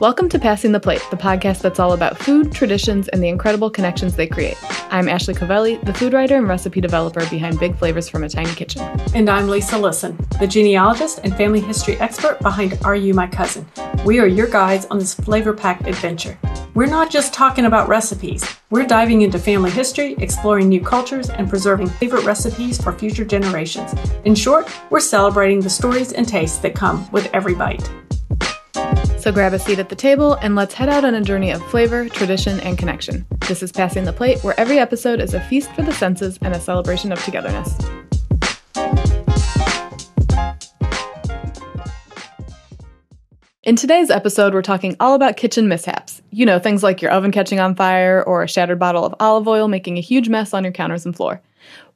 Welcome to Passing the Plate, the podcast that's all about food, traditions, and the incredible connections they create. I'm Ashley Covelli, the food writer and recipe developer behind Big Flavors from a Tiny Kitchen. And I'm Lisa Lisson, the genealogist and family history expert behind Are You My Cousin? We are your guides on this flavor packed adventure. We're not just talking about recipes, we're diving into family history, exploring new cultures, and preserving favorite recipes for future generations. In short, we're celebrating the stories and tastes that come with every bite. So grab a seat at the table and let's head out on a journey of flavor, tradition, and connection. This is Passing the Plate, where every episode is a feast for the senses and a celebration of togetherness. In today's episode, we're talking all about kitchen mishaps. You know, things like your oven catching on fire or a shattered bottle of olive oil making a huge mess on your counters and floor.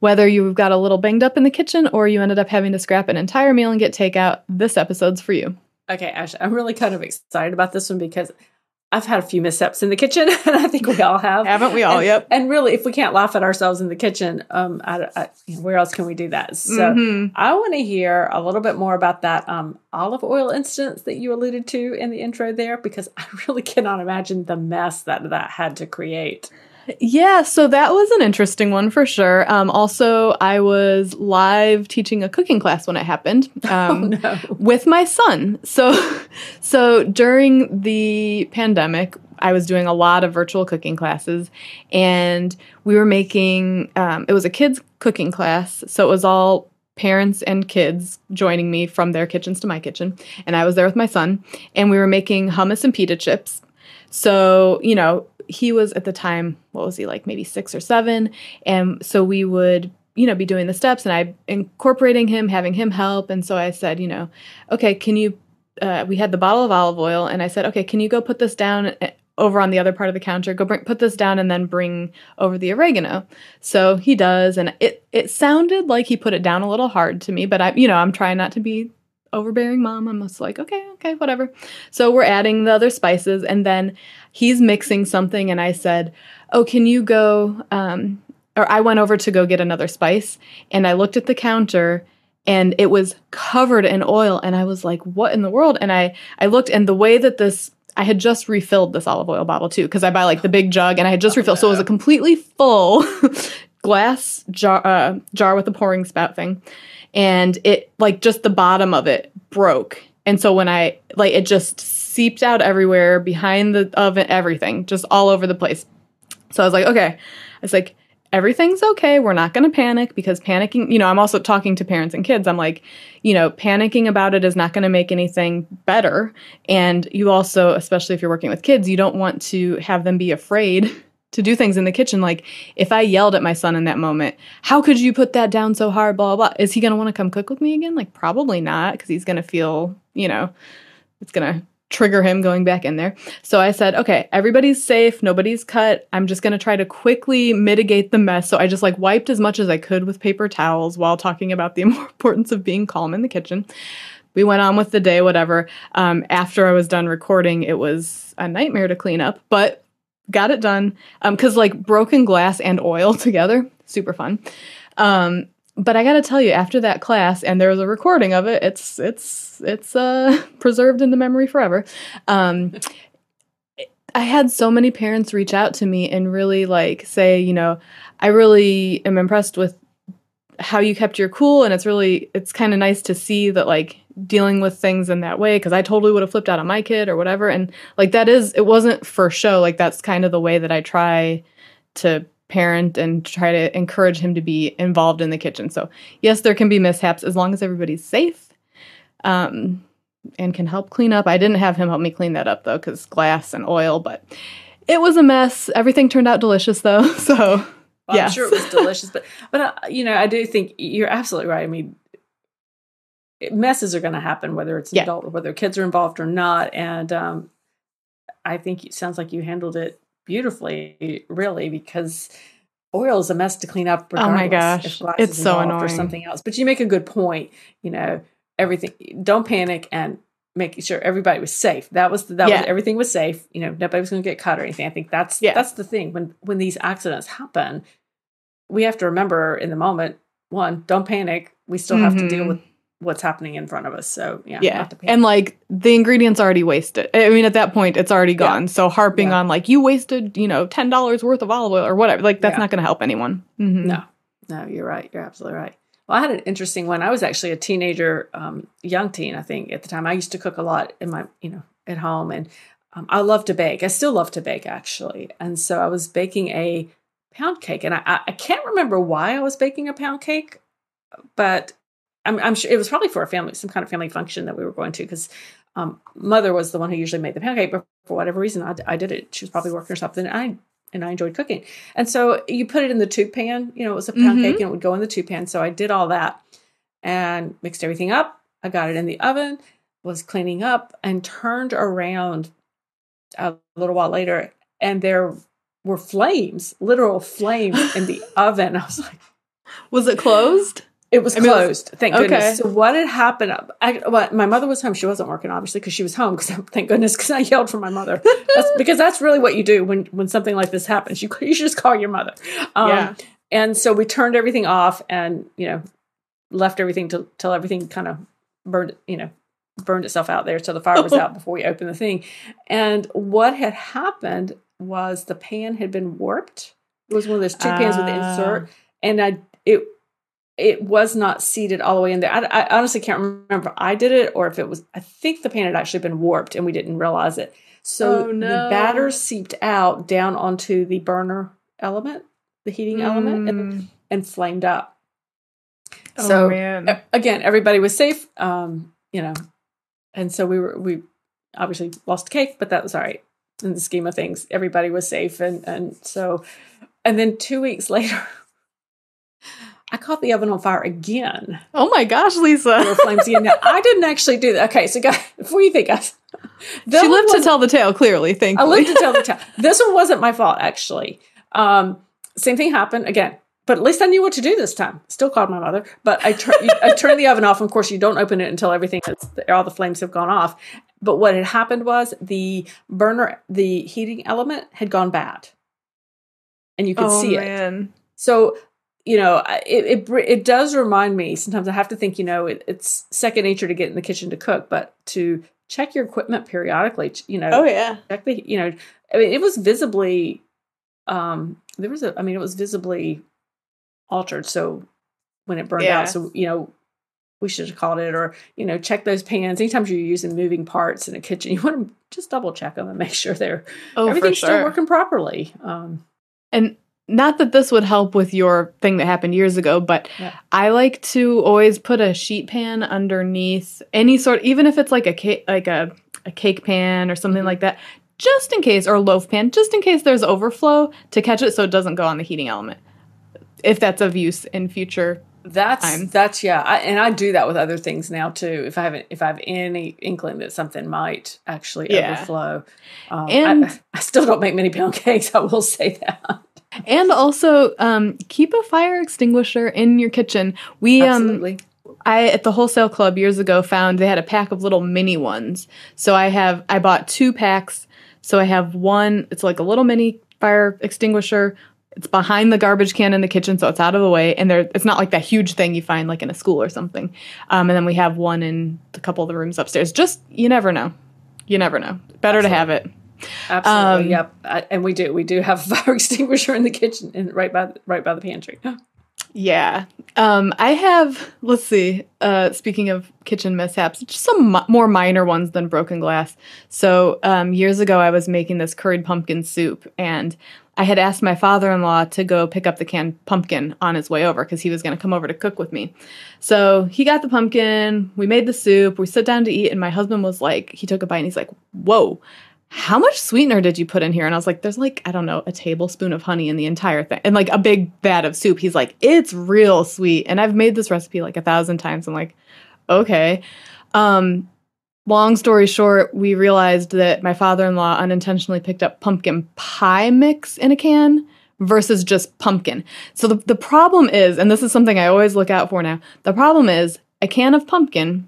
Whether you've got a little banged up in the kitchen or you ended up having to scrap an entire meal and get takeout, this episode's for you. Okay, Ash, I'm really kind of excited about this one because I've had a few missteps in the kitchen, and I think we all have. Haven't we all? And, yep. And really, if we can't laugh at ourselves in the kitchen, um, I, I, where else can we do that? So mm-hmm. I want to hear a little bit more about that um, olive oil instance that you alluded to in the intro there, because I really cannot imagine the mess that that had to create. Yeah, so that was an interesting one for sure. Um, also, I was live teaching a cooking class when it happened oh, um, oh, no. with my son. So, so during the pandemic, I was doing a lot of virtual cooking classes, and we were making. Um, it was a kids cooking class, so it was all parents and kids joining me from their kitchens to my kitchen, and I was there with my son, and we were making hummus and pita chips. So, you know, he was at the time, what was he like, maybe six or seven. And so we would, you know, be doing the steps and I incorporating him, having him help. And so I said, you know, okay, can you, uh, we had the bottle of olive oil and I said, okay, can you go put this down eh, over on the other part of the counter? Go bring, put this down and then bring over the oregano. So he does. And it, it sounded like he put it down a little hard to me, but I, you know, I'm trying not to be overbearing mom. I'm just like, okay, okay, whatever. So we're adding the other spices, and then he's mixing something, and I said, oh, can you go? Um, or I went over to go get another spice, and I looked at the counter, and it was covered in oil, and I was like, what in the world? And I I looked, and the way that this I had just refilled this olive oil bottle too, because I buy like the big jug, and I had just refilled, so it was a completely full glass jar uh, jar with a pouring spout thing and it like just the bottom of it broke. And so when I like it just seeped out everywhere behind the oven, everything, just all over the place. So I was like, okay. It's like everything's okay. We're not going to panic because panicking, you know, I'm also talking to parents and kids. I'm like, you know, panicking about it is not going to make anything better. And you also, especially if you're working with kids, you don't want to have them be afraid to do things in the kitchen. Like if I yelled at my son in that moment, how could you put that down so hard? Blah blah. blah. Is he gonna want to come cook with me again? Like probably not, because he's gonna feel, you know, it's gonna trigger him going back in there. So I said, okay, everybody's safe, nobody's cut. I'm just gonna try to quickly mitigate the mess. So I just like wiped as much as I could with paper towels while talking about the importance of being calm in the kitchen. We went on with the day, whatever. Um, after I was done recording, it was a nightmare to clean up, but got it done because um, like broken glass and oil together super fun. Um, but i gotta tell you after that class and there was a recording of it it's it's it's uh, preserved in the memory forever. Um, i had so many parents reach out to me and really like say you know i really am impressed with how you kept your cool and it's really it's kind of nice to see that like dealing with things in that way because I totally would have flipped out on my kid or whatever. And like that is, it wasn't for show. Like that's kind of the way that I try to parent and try to encourage him to be involved in the kitchen. So yes, there can be mishaps as long as everybody's safe. Um, and can help clean up. I didn't have him help me clean that up though, because glass and oil, but it was a mess. Everything turned out delicious though. So well, yes. I'm sure it was delicious, but but uh, you know I do think you're absolutely right. I mean, messes are going to happen whether it's an yeah. adult or whether kids are involved or not and um, i think it sounds like you handled it beautifully really because oil is a mess to clean up oh my gosh it's so annoying or something else but you make a good point you know everything don't panic and make sure everybody was safe that was that yeah. was everything was safe you know nobody was going to get cut or anything i think that's yeah. that's the thing when when these accidents happen we have to remember in the moment one don't panic we still have mm-hmm. to deal mm-hmm. with what's happening in front of us. So yeah, yeah, and like the ingredients already wasted. I mean, at that point, it's already gone. Yeah. So harping on like you wasted, you know, ten dollars worth of olive oil or whatever, like that's not going to help anyone. Mm-hmm. No, no, you're right. You're absolutely right. Well, I had an interesting one. I was actually a teenager, um, young teen, I think, at the time. I used to cook a lot in my, you know, at home, and um, I love to bake. I still love to bake, actually. And so I was baking a pound cake, and I, I can't remember why I was baking a pound cake, but I'm, I'm sure it was probably for a family, some kind of family function that we were going to, because um, mother was the one who usually made the pound cake, but for whatever reason, I, I did it. She was probably working or something. I and I enjoyed cooking. And so you put it in the tube pan. You know, it was a pound mm-hmm. cake, and it would go in the tube pan. So I did all that and mixed everything up. I got it in the oven, was cleaning up, and turned around a little while later, and there were flames, literal flames in the oven. I was like, was it closed? It was I mean, closed. thank okay. goodness. So what had happened? I, well, my mother was home. She wasn't working, obviously, because she was home. Because thank goodness, because I yelled for my mother. That's, because that's really what you do when when something like this happens. You you should just call your mother. Um, yeah. And so we turned everything off, and you know, left everything till till everything kind of burned. You know, burned itself out there, so the fire was out before we opened the thing. And what had happened was the pan had been warped. It was one of those two pans uh. with the insert, ah. and I it it was not seated all the way in there. I, I, honestly can't remember if I did it or if it was. I think the pan had actually been warped and we didn't realize it. So oh, no. the batter seeped out down onto the burner element, the heating mm. element, and, mm. and, flamed up. Oh, so man. again, everybody was safe. Um, you know, and so we were we obviously lost cake, but that was all right in the scheme of things. Everybody was safe, and and so, and then two weeks later. I caught the oven on fire again. Oh my gosh, Lisa. Flames again. Now, I didn't actually do that. Okay, so guys, before you think, guys. She lived to tell the tale, clearly, thankfully. I lived to tell the tale. This one wasn't my fault, actually. Um, same thing happened again. But at least I knew what to do this time. Still called my mother, but I, tur- I turned the oven off. Of course, you don't open it until everything, all the flames have gone off. But what had happened was the burner, the heating element had gone bad, and you could oh, see man. it. So you know, it, it it does remind me. Sometimes I have to think, you know, it, it's second nature to get in the kitchen to cook, but to check your equipment periodically. You know, oh yeah, check the. You know, I mean, it was visibly. Um, there was a. I mean, it was visibly altered. So when it burned yeah. out, so you know, we should have called it, or you know, check those pans. Anytime you're using moving parts in a kitchen, you want to just double check them and make sure they're oh, everything's sure. still working properly. Um, and not that this would help with your thing that happened years ago, but yeah. I like to always put a sheet pan underneath any sort, even if it's like a cake, like a, a cake pan or something mm-hmm. like that, just in case, or a loaf pan, just in case there's overflow to catch it so it doesn't go on the heating element. If that's of use in future that's time. that's yeah, I, and I do that with other things now too. If I haven't, if I have any inkling that something might actually yeah. overflow, um, and I, I, still don't make many pound cakes. I will say that. And also, um, keep a fire extinguisher in your kitchen. We um, Absolutely. Um, I at the wholesale club years ago found they had a pack of little mini ones. So I have I bought two packs. So I have one. It's like a little mini fire extinguisher. It's behind the garbage can in the kitchen, so it's out of the way. And there, it's not like that huge thing you find like in a school or something. Um, and then we have one in a couple of the rooms upstairs. Just you never know. You never know. Better Absolutely. to have it. Absolutely, um, yep. I, and we do. We do have a fire extinguisher in the kitchen and right by the, right by the pantry. Yeah. Um, I have, let's see, uh, speaking of kitchen mishaps, just some more minor ones than broken glass. So, um, years ago, I was making this curried pumpkin soup, and I had asked my father in law to go pick up the canned pumpkin on his way over because he was going to come over to cook with me. So, he got the pumpkin, we made the soup, we sat down to eat, and my husband was like, he took a bite and he's like, Whoa how much sweetener did you put in here? And I was like, there's like, I don't know, a tablespoon of honey in the entire thing. And like a big vat of soup. He's like, it's real sweet. And I've made this recipe like a thousand times. I'm like, okay. Um, long story short, we realized that my father in law unintentionally picked up pumpkin pie mix in a can versus just pumpkin. So the, the problem is, and this is something I always look out for now, the problem is a can of pumpkin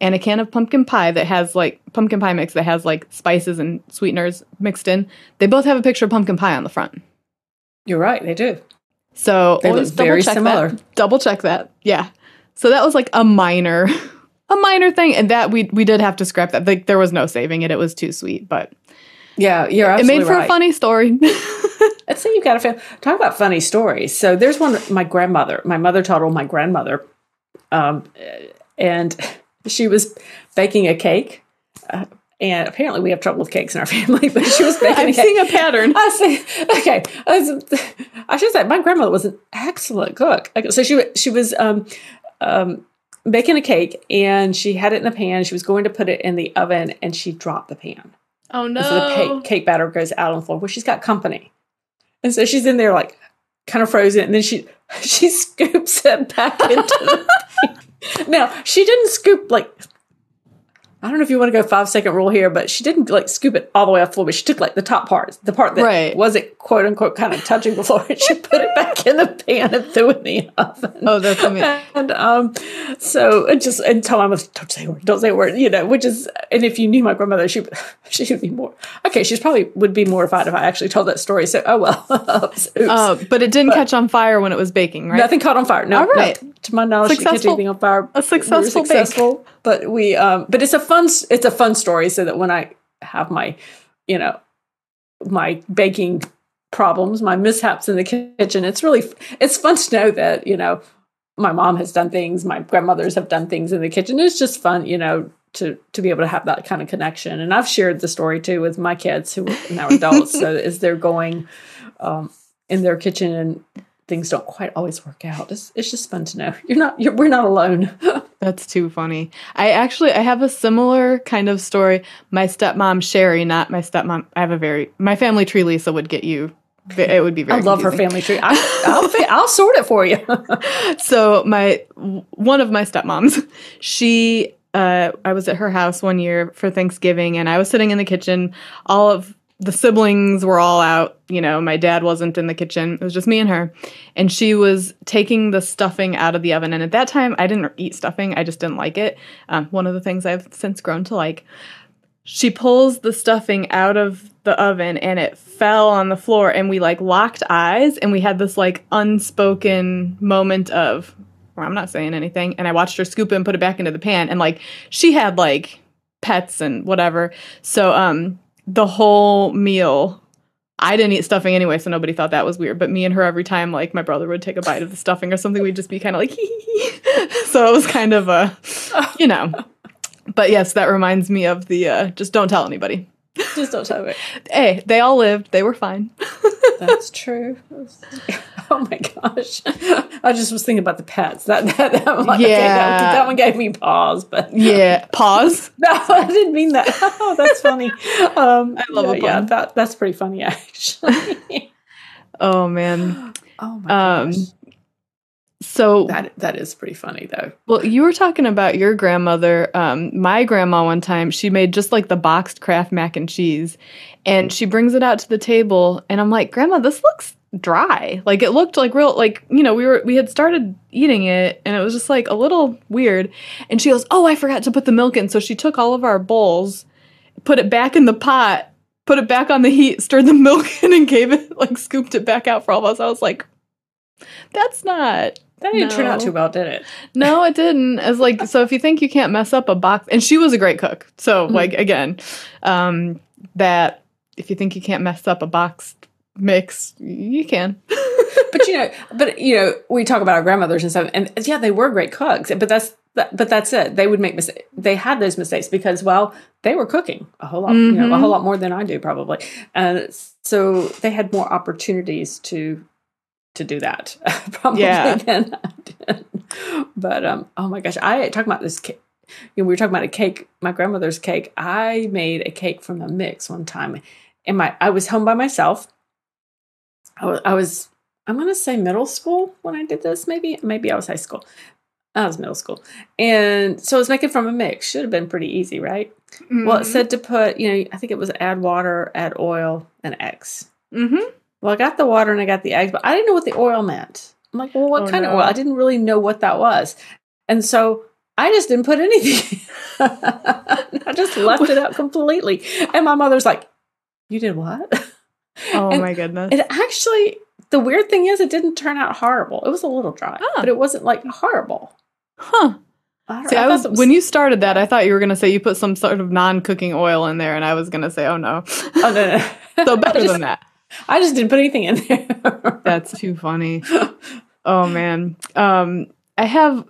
and a can of pumpkin pie that has like pumpkin pie mix that has like spices and sweeteners mixed in. They both have a picture of pumpkin pie on the front. You're right, they do. So they look very similar. That. Double check that. Yeah. So that was like a minor, a minor thing, and that we we did have to scrap that. Like there was no saving it; it was too sweet. But Yeah, you're absolutely right. it made for right. a funny story. Let's say you've got a fan. Talk about funny stories. So there's one. My grandmother. My mother told all my grandmother, um, and she was baking a cake. Uh, and apparently, we have trouble with cakes in our family. But she was baking. I'm a cake. seeing a pattern. I see. Okay, I was- I should say my grandmother was an excellent cook. So she she was um, um, baking a cake, and she had it in the pan. She was going to put it in the oven, and she dropped the pan. Oh no! So the cake, cake batter goes out on the floor. Well, she's got company, and so she's in there like kind of frozen, and then she she scoops it back into the. pan. Now she didn't scoop like. I don't know if you want to go five second rule here, but she didn't like scoop it all the way off the floor. But she took like the top part, the part that Right. wasn't quote unquote kind of touching the floor, and she put it back in the pan and threw it in the oven. Oh, that's amazing. And um, so it just and tell my mother, don't say a word, don't say a word, you know. Which is, and if you knew my grandmother, she she would be more okay. She's probably would be mortified if I actually told that story. So oh well. Uh, but it didn't catch on fire when it was baking, right? Nothing caught on fire. No, All right. no. to my knowledge, she didn't catch anything on fire. a successful we successful, but we um, but it's a fun it's a fun story. So that when I have my, you know, my baking problems, my mishaps in the kitchen, it's really it's fun to know that you know my mom has done things, my grandmothers have done things in the kitchen. It's just fun, you know. To, to be able to have that kind of connection, and I've shared the story too with my kids who are now adults. so as they're going um, in their kitchen and things don't quite always work out. It's, it's just fun to know you're not you're, we're not alone. That's too funny. I actually I have a similar kind of story. My stepmom Sherry, not my stepmom. I have a very my family tree. Lisa would get you. It would be very. I love her family tree. I, I'll fi- I'll sort it for you. So my one of my stepmoms, she uh, I was at her house one year for Thanksgiving, and I was sitting in the kitchen. All of the siblings were all out. You know, my dad wasn't in the kitchen. It was just me and her, and she was taking the stuffing out of the oven. And at that time, I didn't eat stuffing. I just didn't like it. Um, one of the things I've since grown to like. She pulls the stuffing out of the oven and it fell on the floor and we like locked eyes and we had this like unspoken moment of well, I'm not saying anything and I watched her scoop it and put it back into the pan and like she had like pets and whatever. So um the whole meal I didn't eat stuffing anyway, so nobody thought that was weird. But me and her, every time like my brother would take a bite of the stuffing or something, we'd just be kind of like, so it was kind of a, you know. But yes, that reminds me of the uh, just don't tell anybody. Just don't tell me. Hey, they all lived; they were fine. That's true. Oh my gosh! I just was thinking about the pets. That that, that one, okay, Yeah. that, that one gave me pause, but yeah. Pause. no, I didn't mean that. Oh, that's funny. Um, I love a yeah, that, that's pretty funny actually. Oh man. oh my Um, gosh, So that that is pretty funny though. Well, you were talking about your grandmother. Um, my grandma one time she made just like the boxed Kraft mac and cheese, and she brings it out to the table, and I'm like, Grandma, this looks dry. Like it looked like real, like you know, we were we had started eating it, and it was just like a little weird. And she goes, Oh, I forgot to put the milk in, so she took all of our bowls, put it back in the pot, put it back on the heat, stirred the milk in, and gave it like scooped it back out for all of us. I was like, That's not That didn't turn out too well, did it? no, it didn't. As like, so if you think you can't mess up a box, and she was a great cook. So Mm-hmm. like again, um, that if you think you can't mess up a boxed mix, you can. but you know, but you know, we talk about our grandmothers and stuff, and yeah, they were great cooks. But that's but that's it. They would make mistakes. They had those mistakes because, well, they were cooking a whole lot, you know, a whole lot more than I do probably, and so they had more opportunities to to do that probably Yeah. than I did. But um, oh my gosh, I talking about this. Cake, you know, we were talking about a cake, my grandmother's cake. I made a cake from the mix one time, and my I was home by myself. I was, I was I'm going to say middle school when I did this. Maybe maybe I was high school. I was middle school, and so I was making from a mix. Should have been pretty easy, right? Well, it said to put, you know, I think it was add water, add oil, and eggs. Mm-hmm. Well, I got the water and I got the eggs, but I didn't know what the oil meant. I'm like, well, what Oh, kind of oil? I didn't really know what that was, and so I just didn't put anything. I just left it out completely. And my mother's like, "You did what?" Oh And my goodness. It actually, the weird thing is, it didn't turn out horrible. It was a little dry, Ah. but it wasn't like horrible. Huh. I See, I I was, was- when you started that, I thought you were going to say you put some sort of non-cooking oil in there, and I was going to say, oh no. Oh, no, no. so better just, than that. I just didn't put anything in there. That's too funny. Oh man. Um I have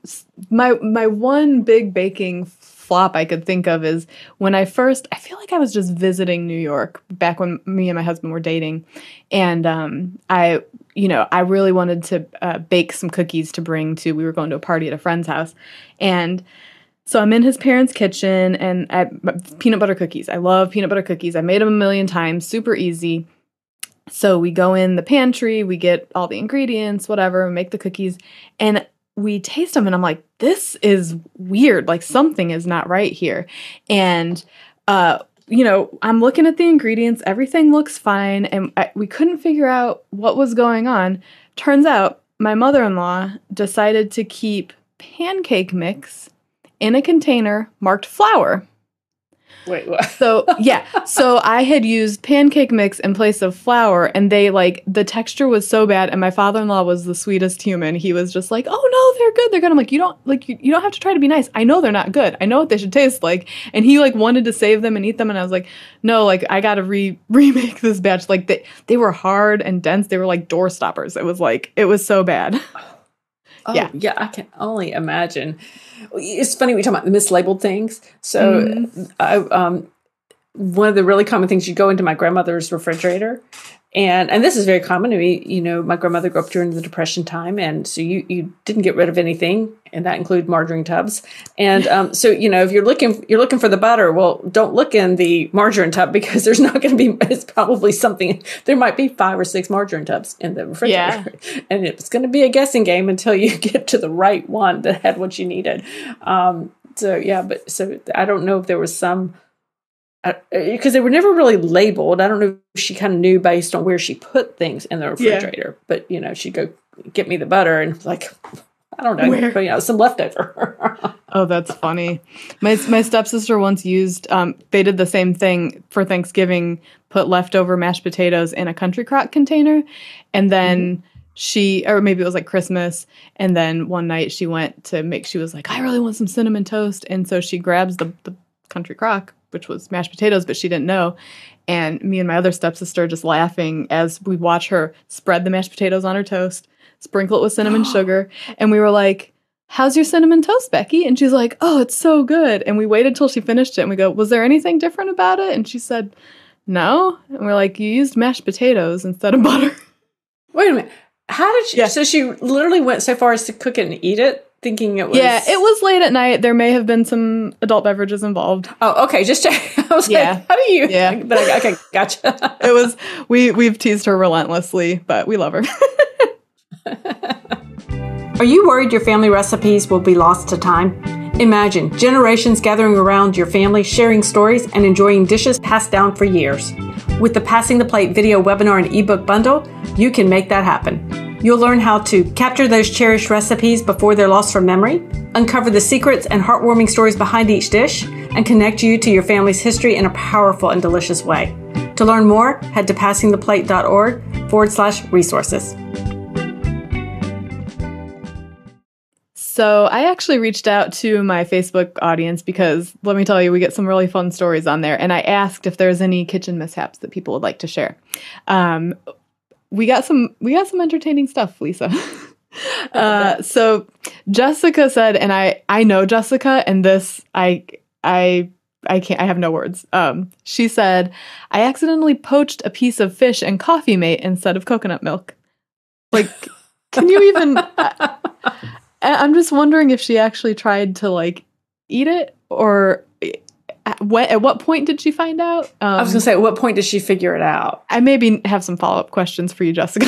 my my one big baking flop I could think of is when I first I feel like I was just visiting New York back when me and my husband were dating and um I you know, I really wanted to uh, bake some cookies to bring to we were going to a party at a friend's house and so I'm in his parents' kitchen and I, peanut butter cookies. I love peanut butter cookies. I made them a million times, super easy. So we go in the pantry, we get all the ingredients, whatever, make the cookies, and we taste them. And I'm like, this is weird. Like something is not right here. And, uh, you know, I'm looking at the ingredients, everything looks fine, and I, we couldn't figure out what was going on. Turns out my mother in law decided to keep pancake mix in a container marked flour. Wait, what? So yeah, so I had used pancake mix in place of flour, and they like the texture was so bad. And my father in law was the sweetest human. He was just like, "Oh no, they're good. They're good." I'm like, "You don't like you, you don't have to try to be nice. I know they're not good. I know what they should taste like." And he like wanted to save them and eat them, and I was like, "No, like I got to re remake this batch. Like they they were hard and dense. They were like door stoppers. It was like it was so bad." Oh, Yeah. yeah, I can only imagine. It's funny we talk about the mislabeled things. So, Mm-hmm. I, um, one of the really common things you go into my grandmother's refrigerator, and and this is very common to me. You know, my grandmother grew up during the Depression time, and so you you didn't get rid of anything, and that included margarine tubs. And um, so you know, if you're looking you're looking for the butter, well, don't look in the margarine tub because there's not going to be. It's probably something. There might be five or six margarine tubs in the refrigerator, and it's going to be a guessing game until you get to the right one that had what you needed. Um, so yeah, but so I don't know if there was some because they were never really labeled. I don't know if she kind of knew based on where she put things in the refrigerator, but you know, she'd go get me the butter and like, I don't know, Where? you know, some leftover. Oh, that's funny. My my stepsister once used. Um, they did the same thing for Thanksgiving. Put leftover mashed potatoes in a country crock container, and then she, or maybe it was like Christmas, and then one night she went to make. She was like, I really want some cinnamon toast, and so she grabs the the country crock, which was mashed potatoes, but she didn't know. And me and my other stepsister just laughing as we watch her spread the mashed potatoes on her toast, sprinkle it with cinnamon sugar, and we were like. How's your cinnamon toast, Becky? And she's like, Oh, it's so good. And we waited till she finished it and we go, Was there anything different about it? And she said, No. And we're like, You used mashed potatoes instead of butter. Wait a minute. How did she? Yeah. So she literally went so far as to cook it and eat it, thinking it was. Yeah, it was late at night. There may have been some adult beverages involved. Oh, okay. Just check. I was Yeah. like, how do you? Yeah. But I, okay, gotcha. It was we we've teased her relentlessly, but we love her. Are you worried your family recipes will be lost to time? Imagine generations gathering around your family, sharing stories, and enjoying dishes passed down for years. With the Passing the Plate video webinar and ebook bundle, you can make that happen. You'll learn how to capture those cherished recipes before they're lost from memory, uncover the secrets and heartwarming stories behind each dish, and connect you to your family's history in a powerful and delicious way. To learn more, head to passingtheplate.org forward slash resources. So I actually reached out to my Facebook audience because let me tell you, we get some really fun stories on there. And I asked if there's any kitchen mishaps that people would like to share. Um, we got some we got some entertaining stuff, Lisa. uh, so Jessica said, and I I know Jessica, and this I I I can't I have no words. Um, she said I accidentally poached a piece of fish and coffee mate instead of coconut milk. Like, can you even? I, I'm just wondering if she actually tried to like eat it or at what at what point did she find out? Um, I was going to say, at what point did she figure it out? I maybe have some follow up questions for you, Jessica.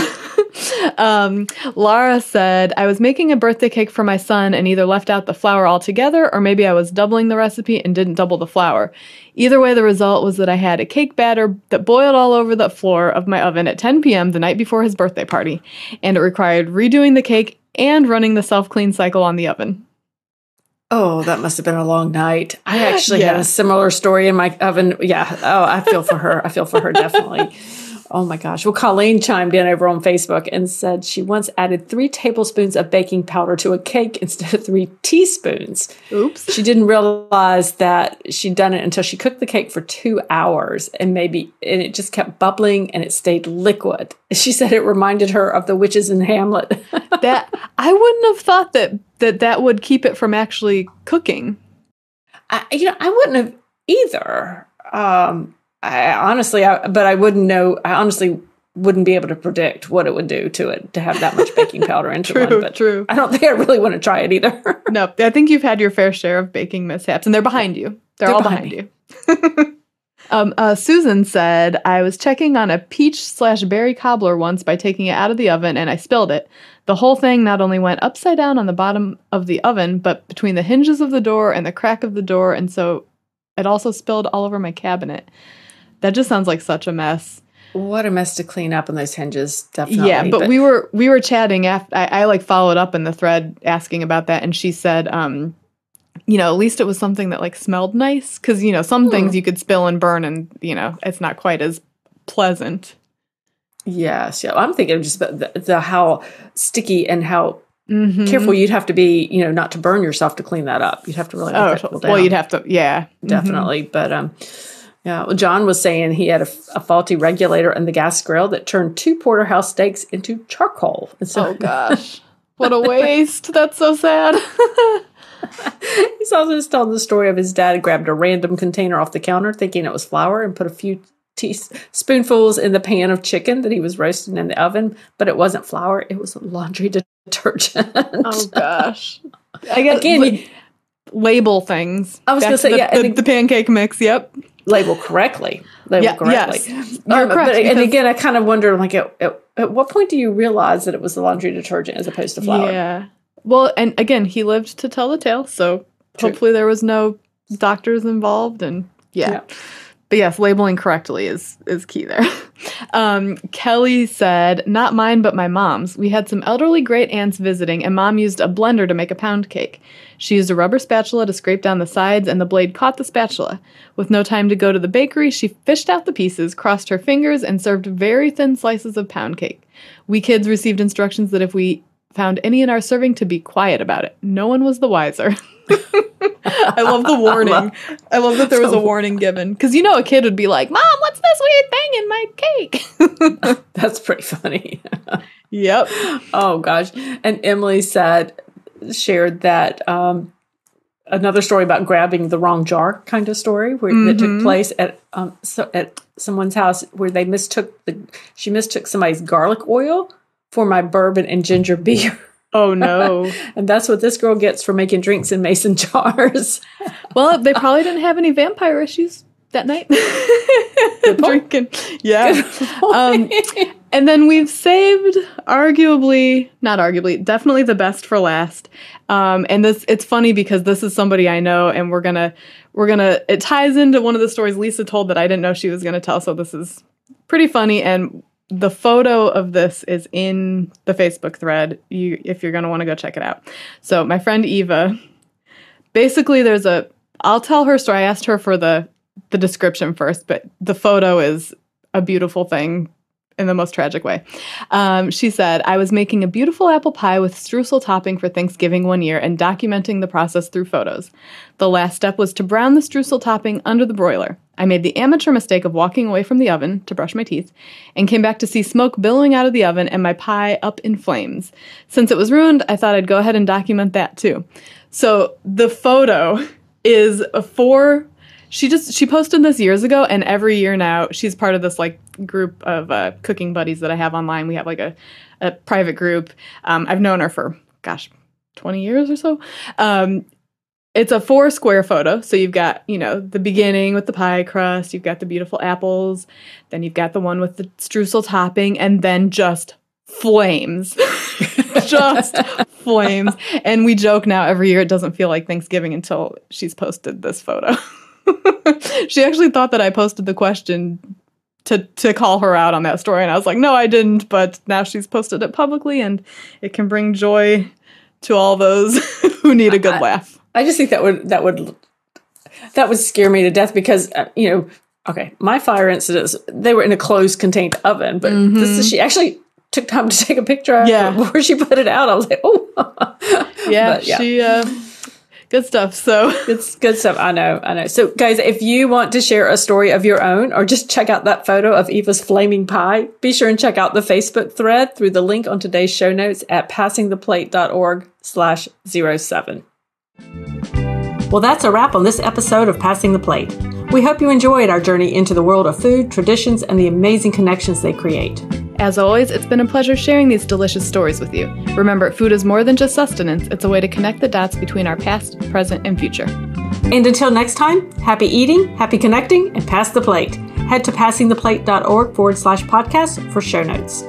um, Laura said, I was making a birthday cake for my son and either left out the flour altogether or maybe I was doubling the recipe and didn't double the flour. Either way, the result was that I had a cake batter that boiled all over the floor of my oven at 10 p.m. the night before his birthday party, and it required redoing the cake and running the self clean cycle on the oven. Oh, that must have been a long night. I actually had a similar story in my oven. Yeah. Oh, I feel for her. I feel for her definitely. Oh my gosh. Well, Colleen chimed in over on Facebook and said she once added three tablespoons of baking powder to a cake instead of three teaspoons. Oops. She didn't realize that she'd done it until she cooked the cake for two hours and maybe, and it just kept bubbling and it stayed liquid. She said it reminded her of the witches in Hamlet. that I wouldn't have thought that that that would keep it from actually cooking. I, you know, I wouldn't have either. Um, I honestly, I, but I wouldn't know. I honestly wouldn't be able to predict what it would do to it to have that much baking powder into true, one. But true. I don't think I really want to try it either. no, I think you've had your fair share of baking mishaps, and they're behind you. They're, They're all behind behind, you. um, uh, Susan said, I was checking on a peach slash berry cobbler once by taking it out of the oven and I spilled it. The whole thing not only went upside down on the bottom of the oven, but between the hinges of the door and the crack of the door, and so it also spilled all over my cabinet. That just sounds like such a mess. what a mess to clean up on those hinges. Definitely. Yeah, but, we were we were chatting after I, I like followed up in the thread asking about that, and she said, um, you know, at least it was something that like smelled nice because you know some things you could spill and burn, and you know it's not quite as pleasant. Yes, yeah. I'm thinking just about the, the how sticky and how Mm-hmm. careful you'd have to be, you know, not to burn yourself to clean that up. You'd have to really Oh, well, you'd have to, yeah, definitely. But um, yeah, well, John was saying he had a, a faulty regulator in the gas grill that turned two porterhouse steaks into charcoal. And so Oh gosh, what a waste! That's so sad. he's also just telling the story of his dad grabbed a random container off the counter, thinking it was flour, and put a few teaspoonfuls in the pan of chicken that he was roasting in the oven, but it wasn't flour; it was laundry detergent. oh gosh, I guess Again, la- label things. I was gonna say, the, yeah, the, the pancake mix. Yep. Label correctly. Label Yeah, correctly. yes. You're Um, correct, But and again, I kind of wonder, like, at, at, at what point do you realize that it was the laundry detergent as opposed to flour? Yeah. Well, and again, he lived to tell the tale, so True. hopefully there was no doctors involved, and yeah. Yeah. But yes, labeling correctly is is key there. Um, Kelly said, "Not mine, but my mom's. We had some elderly great aunts visiting, and mom used a blender to make a pound cake. She used a rubber spatula to scrape down the sides, and the blade caught the spatula. With no time to go to the bakery, she fished out the pieces, crossed her fingers, and served very thin slices of pound cake. We kids received instructions that if we found any in our serving, to be quiet about it. No one was the wiser." I love the warning. I love that there was a warning given because you know a kid would be like, "Mom, what's this weird thing in my cake?" That's pretty funny. yep. oh gosh. And Emily said, shared that um, another story about grabbing the wrong jar kind of story where that took place at um, so at someone's house where they mistook the she mistook somebody's garlic oil for my bourbon and ginger beer. Oh no. And that's what this girl gets for making drinks in mason jars. well, they probably didn't have any vampire issues that night. Drinking. Yeah. Um, and then we've saved arguably, not arguably, definitely the best for last. Um, and this it's funny because this is somebody I know and we're gonna we're gonna it ties into one of the stories Lisa told that I didn't know she was gonna tell. So this is pretty funny and the photo of this is in the Facebook thread. You if you're gonna want to go check it out. So my friend Eva, basically there's a I'll tell her story. I asked her for the the description first, but the photo is a beautiful thing in the most tragic way. Um, she said, I was making a beautiful apple pie with streusel topping for Thanksgiving one year and documenting the process through photos. The last step was to brown the streusel topping under the broiler. I made the amateur mistake of walking away from the oven to brush my teeth and came back to see smoke billowing out of the oven and my pie up in flames. Since it was ruined, I thought I'd go ahead and document that too. So the photo is a four she just she posted this years ago and every year now she's part of this like group of uh, cooking buddies that i have online. We have like a, a private group. Um, i've known her for gosh 20 years or so. Um, it's a four square photo. So you've got you know the beginning with the pie crust you've got the beautiful apples then you've got the one with the streusel topping and then just flames. Just flames. And we joke now every year it doesn't feel like thanksgiving until she's posted this photo she actually thought that I posted the question to to call her out on that story, and I was like, no, I didn't. But now she's posted it publicly, and it can bring joy to all those who need a good laugh. I just think that would that would that would scare me to death because uh, you know okay, my fire incidents, they were in a closed contained oven, but mm-hmm. this is, she actually took time to take a picture of yeah. it before she put it out. I was like, oh. yeah, but, yeah, she, uh, good stuff. So it's good stuff. I know, I know. So guys, if you want to share a story of your own or just check out that photo of Eva's flaming pie, be sure and check out the Facebook thread through the link on today's show notes at passingtheplate.org slash zero seven. Well, that's a wrap on this episode of Passing the Plate. We hope you enjoyed our journey into the world of food, traditions, and the amazing connections they create. As always, it's been a pleasure sharing these delicious stories with you. Remember, food is more than just sustenance, it's a way to connect the dots between our past, present, and future. And until next time, happy eating, happy connecting, and pass the plate. Head to passingtheplate.org forward slash podcast for show notes.